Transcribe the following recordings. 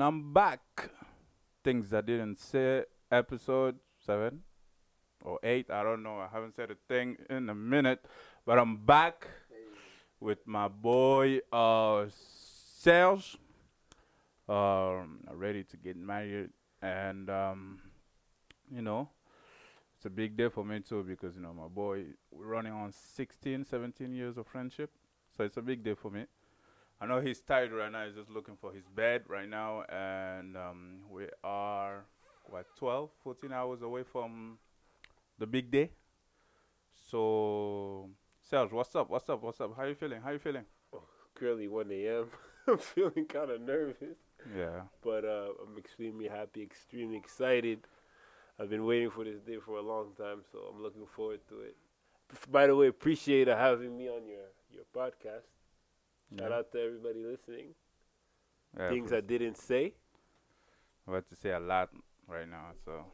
And I'm back. Things I didn't say, episode seven or eight. I don't know. I haven't said a thing in a minute, but I'm back with my boy uh Serge. Um, ready to get married, and um, you know, it's a big day for me too because you know my boy we're running on 16, 17 years of friendship, so it's a big day for me. I know he's tired right now. He's just looking for his bed right now, and um, we are what 12, 14 hours away from the big day. So, Serge, what's up? What's up? What's up? How you feeling? How you feeling? Currently 1 a.m. I'm feeling kind of nervous, Yeah. but uh, I'm extremely happy, extremely excited. I've been waiting for this day for a long time, so I'm looking forward to it. By the way, appreciate uh, having me on your, your podcast. Shout out to everybody listening. Yeah, Things I didn't say. I'm about to say a lot right now, so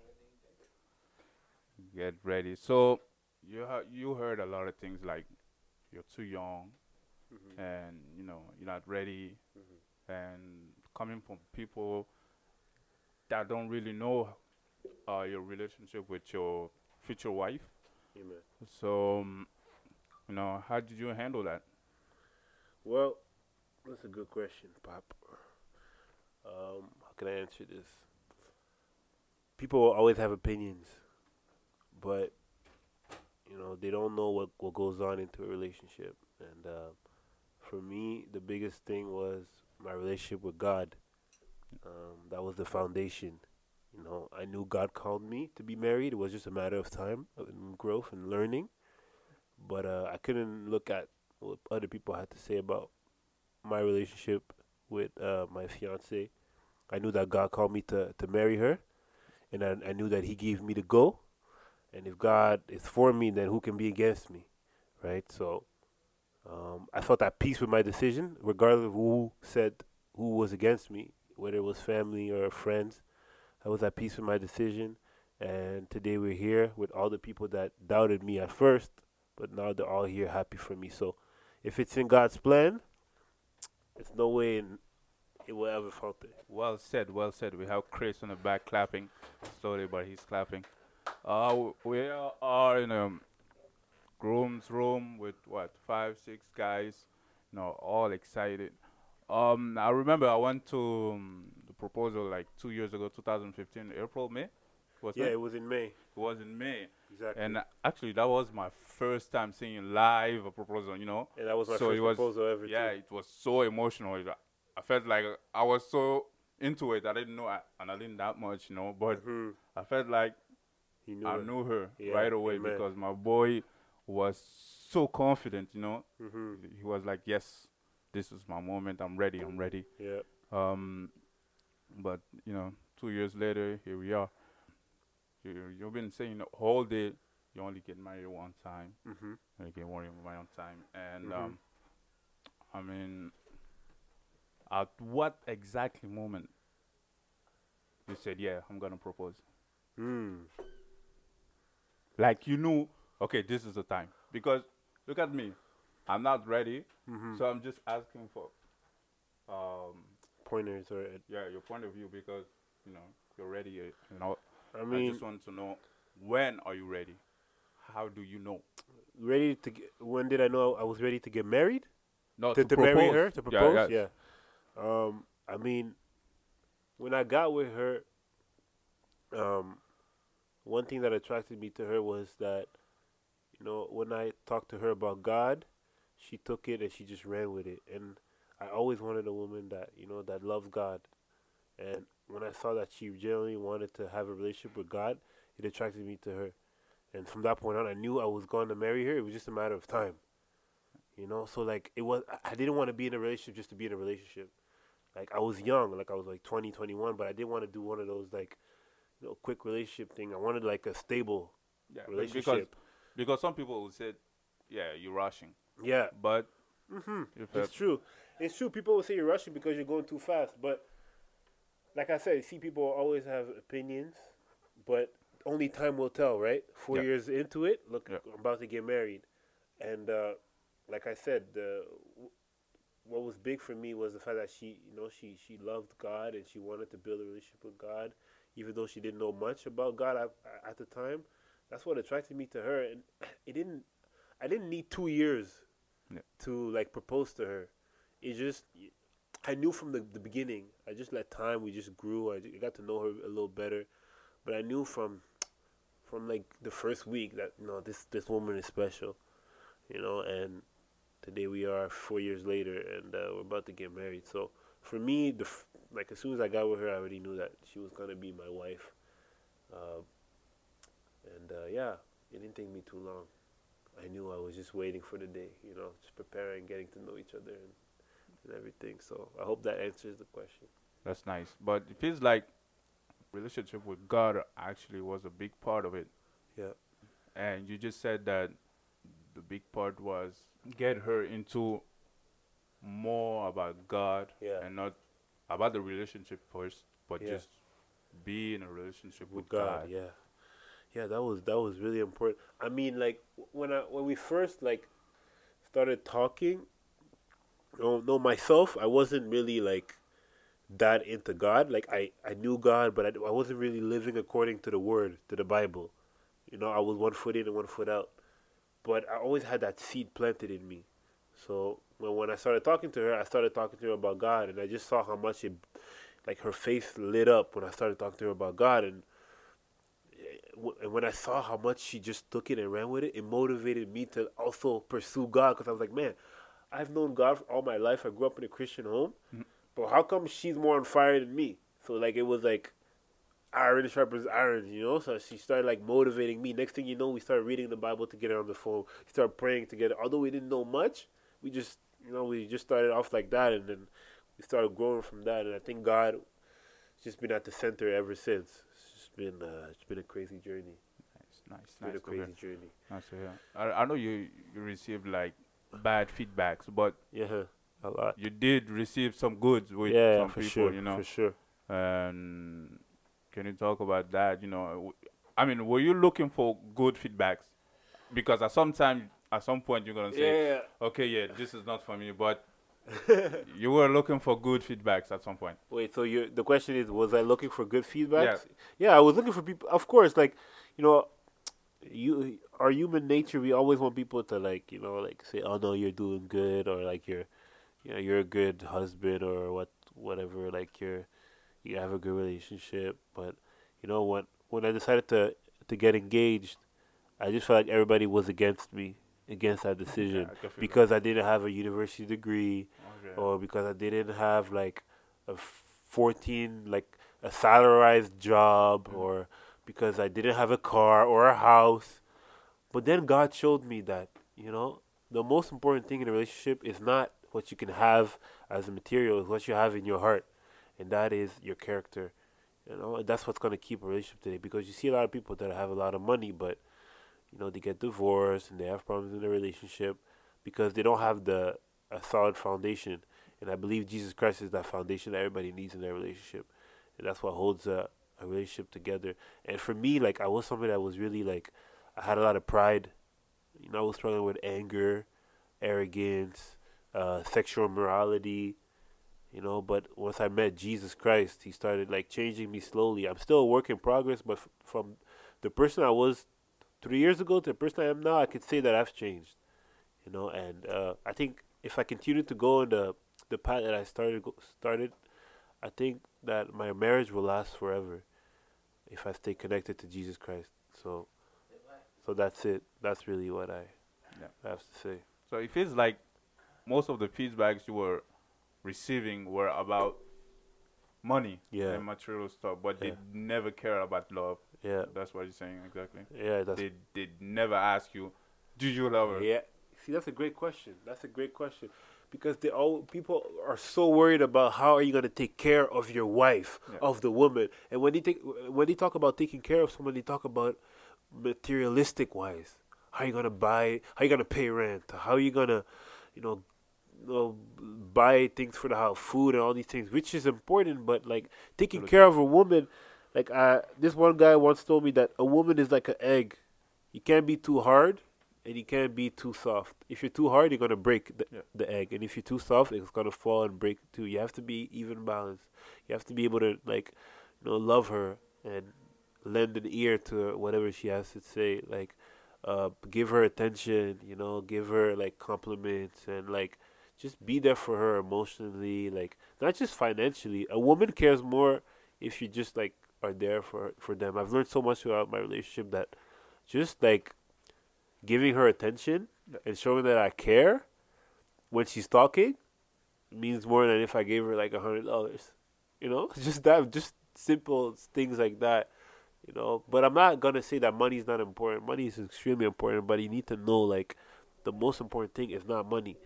get ready. So you ha- you heard a lot of things like you're too young Mhm. and you know you're not ready, Mhm. and coming from people that don't really know uh, your relationship with your future wife. Amen. So um, you know how did you handle that? Well, that's a good question, Pop. Um, how can I answer this? People always have opinions, but you know they don't know what what goes on into a relationship. And uh, for me, the biggest thing was my relationship with God. Um, that was the foundation. You know, I knew God called me to be married. It was just a matter of time and growth and learning. But uh, I couldn't look at what other people had to say about my relationship with uh, my fiance. I knew that God called me to, to marry her, and I, I knew that He gave me the go. And if God is for me, then who can be against me, right? So um, I felt at peace with my decision, regardless of who said who was against me, whether it was family or friends. I was at peace with my decision, and today we're here with all the people that doubted me at first, but now they're all here happy for me. So if it's in God's plan, it's no way in, it will ever falter. Well said, well said. We have Chris on the back clapping slowly, but he's clapping. Uh, we are in a groom's room with what five, six guys, you know, all excited. Um, I remember I went to um, the proposal like two years ago, 2015, April, May. Was Yeah, it? it was in May. It was in May, Exactly. and uh, actually that was my first time seeing live a proposal. You know, And that was my so first it was- proposal ever. yeah, too. it was so emotional. It- I felt like I was so into it. I didn't know I, and I didn't that much, you know. But Mhm. I felt like knew I it. knew her Yeah, right away amen. because my boy was so confident, you know. Mhm. He was like, "Yes, this is my moment. I'm ready. I'm ready." Yeah. Um, but you know, two years later, here we are. You, you've been saying the whole day you only get married one time. Mhm. You get married one time, and Mhm. um, I mean, at what exactly moment you said, "Yeah, I'm gonna propose"? Mm. Like you knew, okay, this is the time. Because look at me, I'm not ready, Mhm. so I'm just asking for, um, Pointers or yeah, your point of view because you know you're ready. You know, I I just want to know when are you ready? How do you know? ready to get, when did I know I was ready to get married? No, to, to, marry her to Yeah, propose yes. yeah, um i mean when i got with her um one thing that attracted me to her was that you know when i talked to her about god she took it and she just ran with it and i always wanted a woman that you know that loves god and when i saw that she genuinely wanted to have a relationship with god it attracted me to her. And from that point on i knew i was going to marry her. It was just a matter of time. You know so like it was i didn't want to be in a relationship just to be in a relationship. Like i was young like i was like 20 21 but i didn't want to do one of those like you know quick relationship thing. I wanted like a stable Yeah, relationship because because some people will say, yeah, you're rushing, yeah. But mm-hmm. it's true. It's true. People will say you're rushing because you're going too fast but like i said see people always have opinions but only time will tell right four Yeah. years into it look Yeah. i'm about to get married and uh like i said the what was big for me was the fact that she, you know, she she loved God and she wanted to build a relationship with God, even though she didn't know much about God at, at the time. That's what attracted me to her, and it didn't. I didn't need two years Yeah. to like propose to her. It just, I knew from the, the beginning. I just let time. We just grew. I got to know her a little better, but I knew from, from like the first week that you know this this woman is special, you know. And today we are four years later, and uh, we're about to get married. So for me, the like as soon as I got with her, I already knew that she was gonna be my wife. Uh, and uh, yeah, it didn't take me too long. I knew I was just waiting for the day, you know, just preparing, getting to know each other, and, and everything. So I hope that answers the question. That's nice. But it feels like relationship with God actually was a big part of it. Yeah. And you just said that the big part was get her into more about God Yeah. and not about the relationship first, but Yeah. just be in a relationship with, with God, yeah, yeah, that was that was really important. I mean, like when I when we first like started talking, no, no, myself, I wasn't really like that into God. Like I I knew God, but I, I wasn't really living according to the Word, to the Bible. You know, I was one foot in and one foot out, but I always had that seed planted in me. So when when I started talking to her, I started talking to her about God, and I just saw how much it, like her face lit up when I started talking to her about God, and eh, and when I saw how much she just took it and ran with it, it motivated me to also pursue God because I was like, man, I've known God all my life. I grew up in a Christian home, but how come she's more on fire than me? So like it was like iron sharpens iron, you know. So she started like motivating me. Next thing you know, we started reading the Bible together on the phone. We started praying together. Although we didn't know much, we just you know we just started off like that, and then we started growing from that. And I think God has just been at the center ever since. It's just been uh, it's been a crazy journey. Nice, nice, It's been nice a crazy journey. Nice to hear. I, I know you you received like bad feedbacks, but Yeah, a lot. you did receive some goods with yeah, some for people, sure. you know. for sure. And can you talk about that? You know, I mean, were you looking for good feedbacks? Because at some time, at some point, you're gonna say, Yeah. "Okay, yeah, this is not for me," but you were looking for good feedbacks at some point. Wait, so you the question is, was I looking for good feedbacks? Yeah. yeah, I was looking for people. Of course, like you know, you our human nature, we always want people to like you know like say, oh no, you're doing good, or like you're, you know, you're a good husband, or what whatever, like you're you have a good relationship. But you know when when I decided to to get engaged, I just felt like everybody was against me, against that decision Yeah, I because I didn't have a university degree. Okay. or because I didn't have like a 14 like a salarized job Mhm. or because I didn't have a car or a house. But then God showed me that, you know, the most important thing in a relationship is not what you can have as a material, is what you have in your heart. And that is your character. You know, and that's what's going to keep a relationship today because you see a lot of people that have a lot of money but you know, they get divorced and they have problems in their relationship because they don't have the a solid foundation. And I believe Jesus Christ is that foundation that everybody needs in their relationship. And that's what holds a, a relationship together. And for me, like I was somebody that was really like I had a lot of pride. You know, I was struggling with anger, arrogance, uh, sexual morality, you know, but once I met Jesus Christ, he started like changing me slowly. I'm still a work in progress, but f- from the person I was three years ago to the person I am now, I could say that I've changed. You know, and uh, I think if I continue to go in the the path that I started started, I think that my marriage will last forever if I stay connected to Jesus Christ. So, so that's it. That's really what I Yeah. have to say. So it feels like most of the feedbacks you were receiving were about money Yeah. and material stuff, but Yeah. they never care about love. Yeah, That's what you're saying exactly. yeah, that's They they never ask you, do you love her? Yeah. See, that's a great question. That's a great question. Because they all people are so worried about how are you going to take care of your wife, Yeah. of the woman. And when they take when they talk about taking care of someone, they talk about materialistic wise. How are you going to buy, how are you going to pay rent, how are you going to, you know, you know, buy things for the house, food and all these things, which is important, but like taking care of a woman, like uh, this one guy once told me that a woman is like an egg. You can't be too hard and you can't be too soft. If you're too hard, you're gonna break the, Yeah. the egg, and if you're too soft, it's gonna fall and break too. You have to be even balanced. You have to be able to like, you know, love her and lend an ear to whatever she has to say. Like, uh, give her attention. You know, give her like compliments and like just be there for her emotionally. Like, not just financially. A woman cares more if you just like are there for for them. I've learned so much throughout my relationship that just like giving her attention and showing that I care when she's talking means more than if I gave her like a hundred dollars. You know, just that, just simple things like that. You know, but I'm not gonna say that money is not important. Money is extremely important, but you need to know like the most important thing is not money.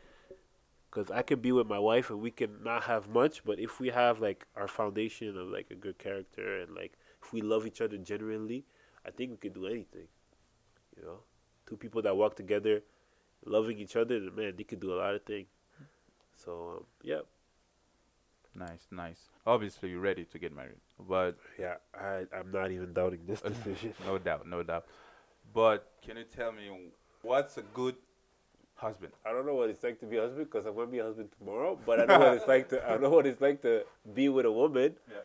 Cause I could be with my wife and we can not have much, but if we have like our foundation of like a good character and like if we love each other genuinely, I think we could do anything. You know, two people that walk together, loving each other, man, they could do a lot of things. So um, yeah, Nice, nice. Obviously, you're ready to get married, but yeah, I I'm not even doubting this decision. no doubt, no doubt. But can you tell me what's a good husband? I don't know what it's like to be a husband because I'm gonna be a husband tomorrow. But I know what it's like to I know what it's like to be with a woman. Yeah.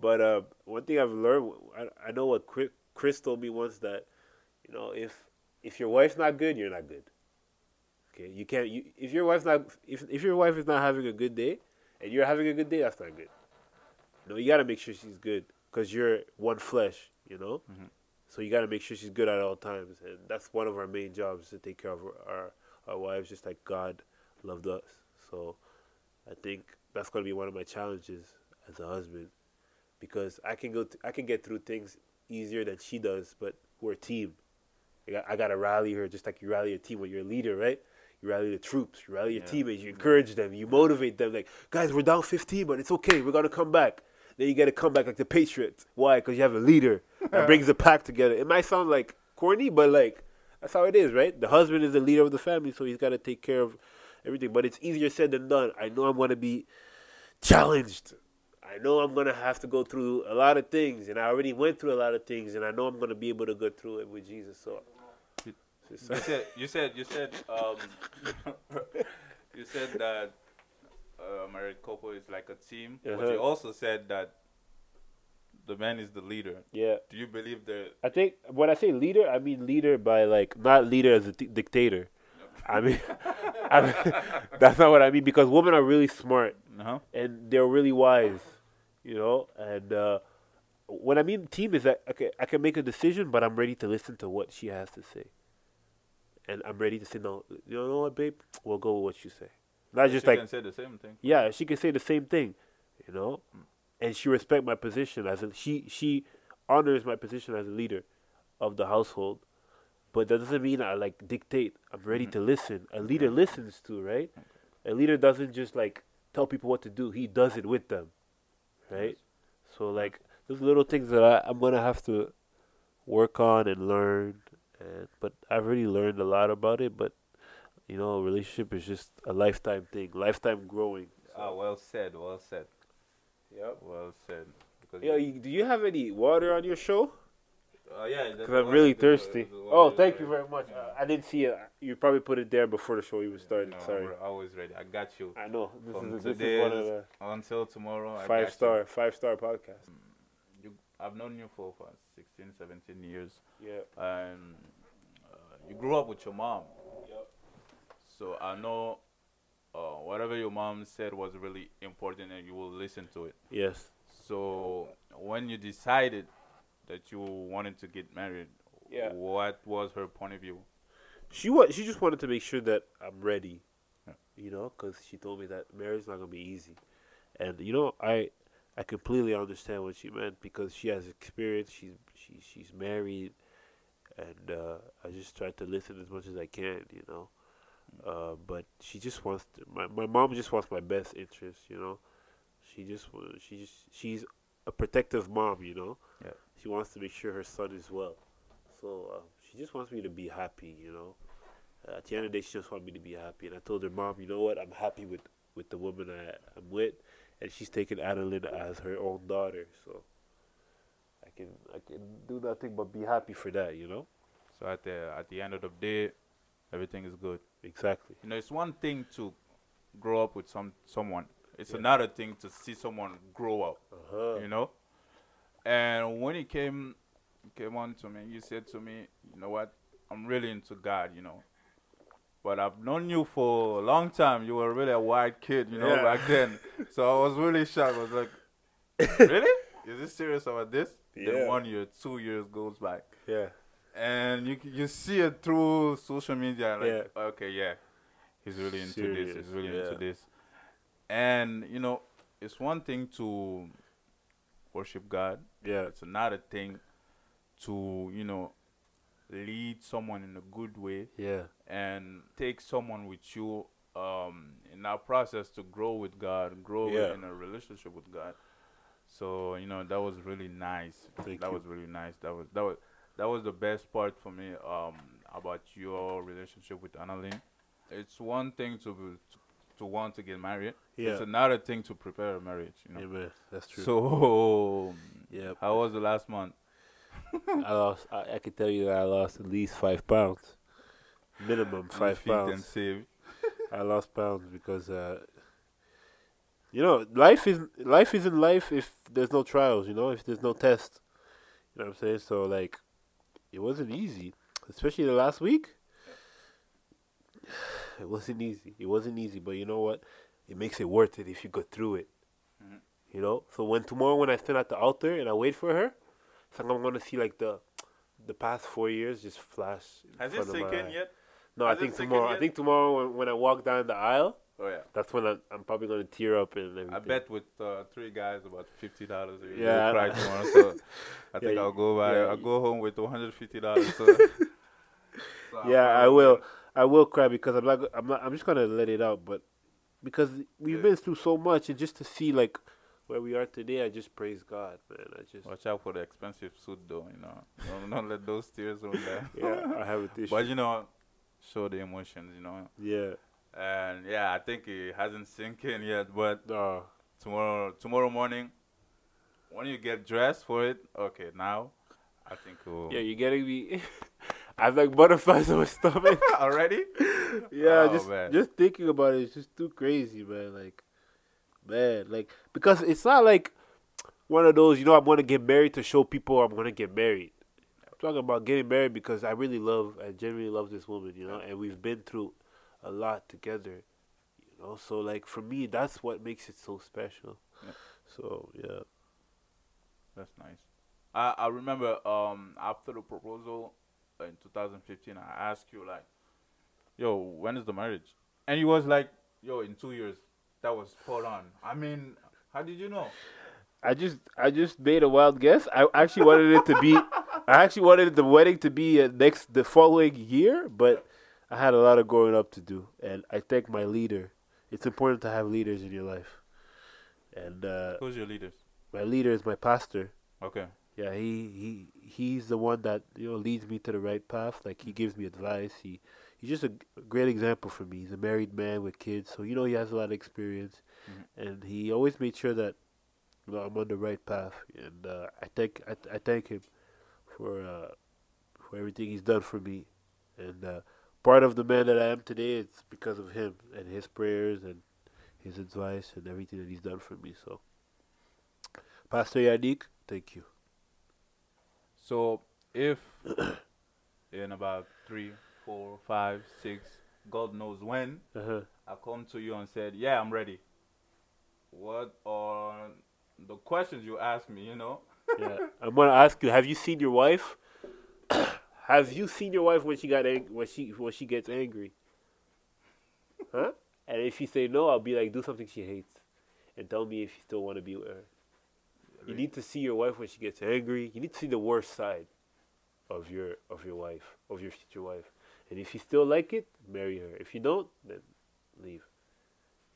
But uh, one thing I've learned, I, I know what Chris told me once that, you know, if if your wife's not good, you're not good. Okay, you can't. You, if your wife's not if if your wife is not having a good day, and you're having a good day, that's not good. You know, you gotta make sure she's good because you're one flesh. You know, Mhm. so you gotta make sure she's good at all times, and that's one of our main jobs to take care of our our wives, just like God loved us. So, I think that's gonna be one of my challenges as a husband because I can go, th- I can get through things easier than she does. But we're a team. I, got, gotta rally her just like you rally a team when you're a leader, right? You rally the troops, you rally your Yeah. teammates, you encourage them, you motivate them. Like, guys, we're down 15, but it's okay. We're gonna come back. Then you gotta come back like the Patriots. Why? Because you have a leader that brings the pack together. It might sound like corny, but like that's how it is, right? The husband is the leader of the family, so he's gotta take care of everything. But it's easier said than done. I know I'm gonna be challenged. I know I'm gonna have to go through a lot of things, and I already went through a lot of things, and I know I'm gonna be able to go through it with Jesus. So, You said, you said, you said, um, you said that uh, married couple is like a team, but Uh-huh. you also said that the man is the leader. yeah, Do you believe that? I think when I say leader, I mean leader by like not leader as a t- dictator. I mean, I mean, that's not what I mean because women are really smart Uh-huh. and they're really wise, you know. And uh, what I mean team is that okay, I can make a decision, but I'm ready to listen to what she has to say, and I'm ready to say no. You know what, babe? We'll go with what you say. Not just She like can say the same thing. yeah, she can say the same thing, you know, and she respect my position as a she she honors my position as a leader of the household, but that doesn't mean I like dictate. I'm ready Mhm. to listen. A leader listens to right. A leader doesn't just like tell people what to do. He does it with them, right? So like those little things that I, I'm gonna have to work on and learn, and but I've already learned a lot about it. But you know, a relationship is just a lifetime thing, lifetime growing. Ah, well said, well said, Yep. well said. Because Yo, you, do you have any water on your show? Uh, yeah, Because I'm really thirsty. there's Oh, of- thank you very much. Uh, I didn't see it. You probably put it there before the show even started. No, Sorry. we're always ready. I got you. I know. This From is, this is one of the Until tomorrow, I five got star five star podcast. You. you. I've known you for, for 16, 17 years. Yeah. and uh, you grew up with your mom. Yep. So I know uh, whatever your mom said was really important, and you will listen to it. Yes. So when you decided that you wanted to get married, Yeah. what was her point of view? She wa- She just wanted to make sure that I'm ready. Yeah. You know, because she told me that marriage is not gonna be easy, and you know, I I completely understand what she meant because she has experience. She's she she's married, and uh, I just try to listen as much as I can. You know, uh, but she just wants to, my my mom just wants my best interest. You know, she just she just she's a protective mom. You know, Yeah. She wants to make sure her son is well. So uh, she just wants me to be happy. You know. Uh, at the end of the day, she just wanted me to be happy, and I told her, "Mom, you know what? I'm happy with with the woman I, I'm with, and she's taking Adeline as her own daughter. So I can I can do nothing but be happy for that, you know." So at the at the end of the day, everything is good. Exactly. You know, it's one thing to grow up with some someone. It's Yeah. another thing to see someone grow up. Uh-huh. You know. And when he came came on to me, he said to me, "You know what? I'm really into God. You know." But I've known you for a long time. You were really a white kid, you know, Yeah. back then. So I was really shocked. I was like, "Really? Is this serious about this?" Yeah. Then one year, two years goes by Yeah. and you you see it through social media like Yeah. okay yeah he's really into this he's really yeah. into this and you know it's one thing to worship god Yeah. it's another thing to you know lead someone in a good way Yeah. and take someone with you um in that process to grow with god grow Yeah. in a relationship with god so you know that was really nice Thank that you. was really nice that was that was that was the best part for me um about your relationship with Annalyn. It's one thing to be, to, to want to get married. Yeah. It's another thing to prepare a marriage, you know. Amen. That's true. So yeah. how was the last month? I lost. I, I can tell you that I lost at least five pounds, minimum five feet and pounds. save. I lost pounds because, uh, you know, life is life isn't life if there's no trials. You know, if there's no test. You know what I'm saying? So like, it wasn't easy, especially the last week. It wasn't easy. It wasn't easy, but you know what? It makes it worth it if you go through it. You know. So when tomorrow, when I stand at the altar and I wait for her, it's like I'm gonna see like the, the past four years just flash. in Has it sink in eye. yet? No, I Has it think tomorrow. I think tomorrow when, when I walk down the aisle, Oh yeah. that's when I, I'm probably gonna tear up and everything. I bet with uh, three guys about fifty dollars. Yeah, Yeah, cry tomorrow. So I think Yeah, I'll go by. yeah, I'll go home with one hundred fifty dollars. So, so Yeah, I will. I will cry because I'm not. I'm not. I'm just gonna let it out. But because we've Yeah. been through so much, and just to see like where we are today, I just praise God, man. I just Watch out for the expensive suit, though. You know, don't, don't let those tears run there. yeah. I have a tissue. But you know, show the emotions. You know, yeah. and yeah, I think it hasn't sink in yet. But tomorrow, tomorrow morning, when you get dressed for it, okay, now I think we'll Yeah, you're getting me. I have like butterflies on my stomach. already. yeah, Oh, just man. just thinking about it is just too crazy, man. Like, man, like because it's not like one of those. You know, I'm gonna get married to show people I'm gonna get married. I'm talking about getting married because I really love, I genuinely love this woman. You know, and we've been through a lot together. You know, so like for me, that's what makes it so special. Yeah. So yeah, That's nice. I I remember um after the proposal in 2015, I asked you like, "Yo, when is the marriage?" And he was like, "Yo, in two years." That was spot on. I mean, how did you know? I just I just made a wild guess. I actually wanted it to be, I actually wanted the wedding to be uh, next the following year, but I had a lot of growing up to do, and I thank my leader. It's important to have leaders in your life, and uh, Who's your leader? my leader is my pastor. Okay. Yeah, he he he's the one that you know leads me to the right path. Like he gives me advice. He he's just a great example for me. He's a married man with kids, so you know he has a lot of experience, Mhm. and he always made sure that you know I'm on the right path. And uh, I thank I, I thank him for uh, for everything he's done for me, and uh, part of the man that I am today is because of him and his prayers and his advice and everything that he's done for me. So, Pastor Yannick, thank you. So if in about three, four, five, six, God knows when, Uh-huh. I come to you and said, "Yeah, I'm ready." What are the questions you ask me? You know. yeah, I'm gonna ask you: Have you seen your wife? Have you seen your wife when she got ang- when she when she gets angry? Huh? And if you say no, I'll be like, do something she hates, and tell me if you still want to be with her. You need to see your wife when she gets angry. You need to see the worst side of your of your wife, of your future wife. And if you still like it, marry her. If you don't, then leave.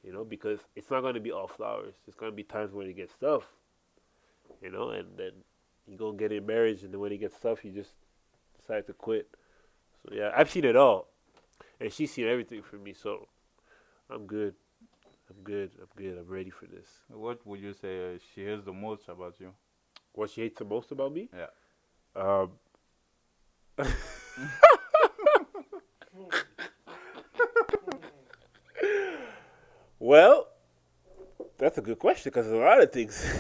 You know, because it's not gonna be all flowers. It's gonna be times when it gets tough. You know, and then you gonna get in marriage, and then when it gets tough, you just decide to quit. So yeah, I've seen it all, and she's seen everything from me. So I'm good. I'm good. I'm good. I'm ready for this. What would you say uh, she hates the most about you? What she hates the most about me? Yeah. Um. well, that's a good question because a lot of things.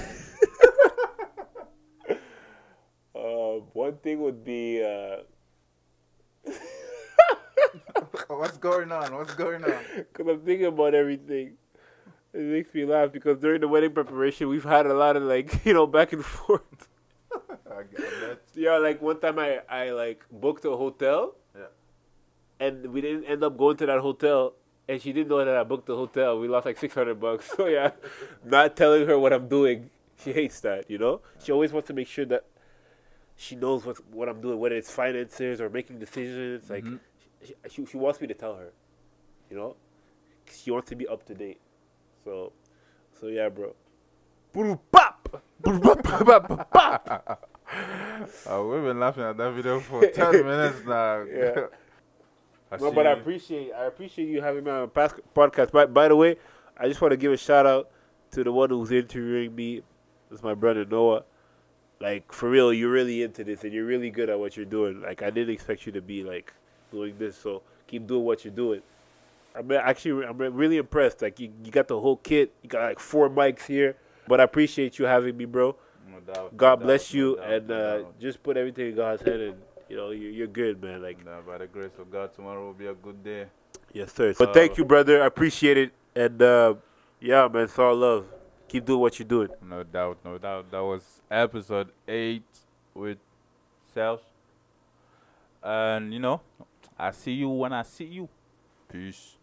uh, one thing would be. Uh... What's going on? What's going on? Because I'm thinking about everything. It makes me laugh because during the wedding preparation, we've had a lot of like you know back and forth. yeah, like one time I I like booked a hotel yeah. And we didn't end up going to that hotel, and she didn't know that I booked the hotel. We lost like six hundred bucks. So yeah, not telling her what I'm doing, she hates that. You know, she always wants to make sure that she knows what what I'm doing, whether it's finances or making decisions. Like Mhm. she, she she wants me to tell her. You know, 'Cause she wants to be up to date. So, so yeah, bro. Pop. Uh, we've been laughing at that video for 10 minutes now. Yeah. I No, but I appreciate I appreciate you having me on the past podcast. By, by the way, I just want to give a shout out to the one who's interviewing me. It's my brother Noah. Like for real, you're really into this and you're really good at what you're doing. Like I didn't expect you to be like doing this, so keep doing what you're doing. I'm actually I'm really impressed. Like you, you got the whole kit. You got like four mics here. But I appreciate you having me, bro. No doubt, no God doubt, bless no you, doubt, and no uh, just put everything in God's hand, and you know you, you're good, man. Like Nah, by the grace of God, tomorrow will be a good day. Yes, sir. But thank you, brother. I appreciate it. And uh, yeah, man, it's all love. Keep doing what you're doing. No doubt, no doubt. That was episode 8 with Self. And, you know, I see you when I see you. Peace.